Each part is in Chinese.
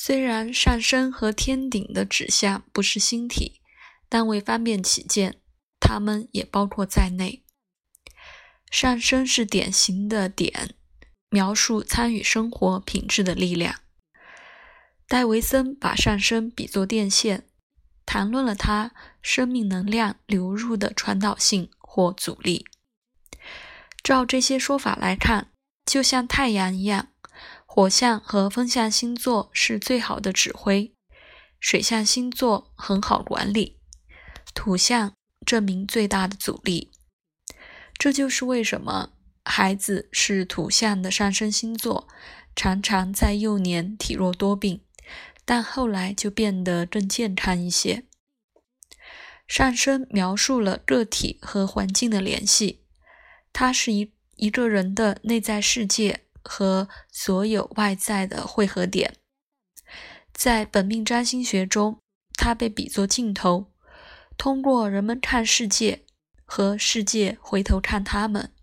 虽然上升和天顶的指向不是星体，但为方便起见，它们也包括在内。上升是典型的点，描述参与生活品质的力量。戴维森把上升比作电线，谈论了它生命能量流入的传导性或阻力。照这些说法来看，就像太阳一样，火象和风象星座是最好的指挥，水象星座很好管理，土象证明最大的阻力。这就是为什么孩子是土象的上升星座，常常在幼年体弱多病，但后来就变得更健康一些。上升描述了个体和环境的联系，它是一一个人的内在世界和所有外在的汇合点。在本命占星学中，它被比作镜头，通过人们看世界。和世界回头看他们，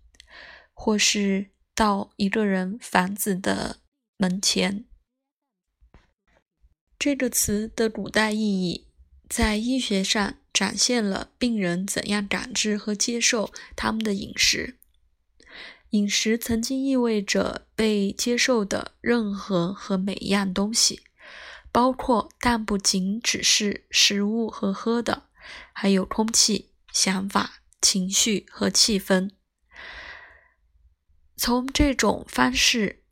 或是到一个人房子的门前。这个词的古代意义在医学上展现了病人怎样感知和接受他们的饮食。饮食曾经意味着被接受的任何和每一样东西，包括但不仅只是食物和喝的，还有空气、想法。情绪和气氛，从这种方式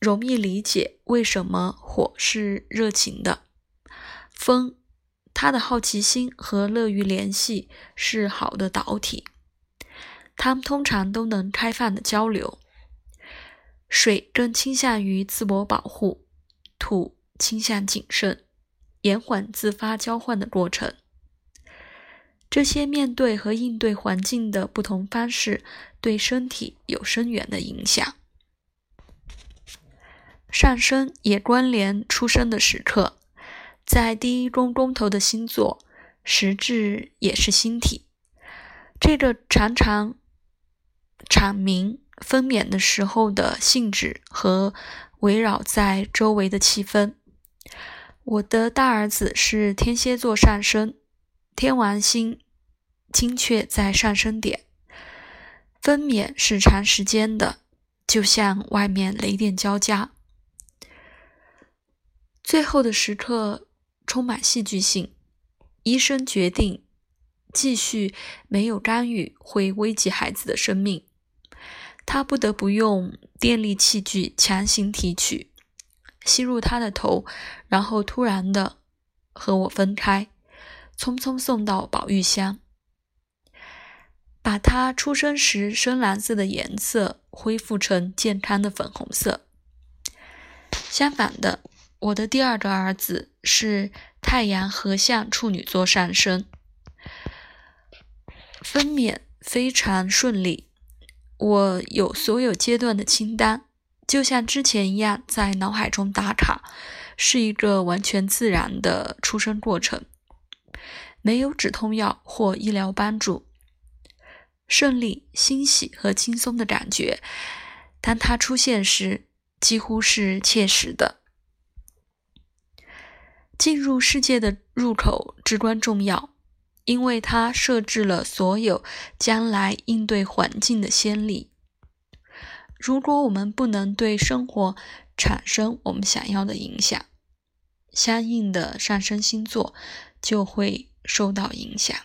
容易理解为什么火是热情的，风，它的好奇心和乐于联系是好的导体，他们通常都能开放的交流。水更倾向于自我保护，土倾向谨慎，延缓自发交换的过程。这些面对和应对环境的不同方式，对身体有深远的影响。上升也关联出生的时刻，在第一宫宫头的星座，实质也是星体。这个常常阐明分娩的时候的性质和围绕在周围的气氛。我的大儿子是天蝎座上升。天王星精确在上升点，分娩是长时间的，就像外面雷电交加。最后的时刻充满戏剧性，医生决定继续没有干预会危及孩子的生命，他不得不用电力器具强行提取，吸入他的头，然后突然的和我分开。匆匆送到保育箱，把他出生时深蓝色的颜色恢复成健康的粉红色。相反的，我的第二个儿子是太阳合相处女座上升，分娩非常顺利。我有所有阶段的清单，就像之前一样在脑海中打卡，是一个完全自然的出生过程。没有止痛药或医疗帮助，顺利、欣喜和轻松的感觉，当它出现时，几乎是切实的。进入世界的入口至关重要，因为它设置了所有将来应对环境的先例。如果我们不能对生活产生我们想要的影响，相应的上升星座就会。受到影响。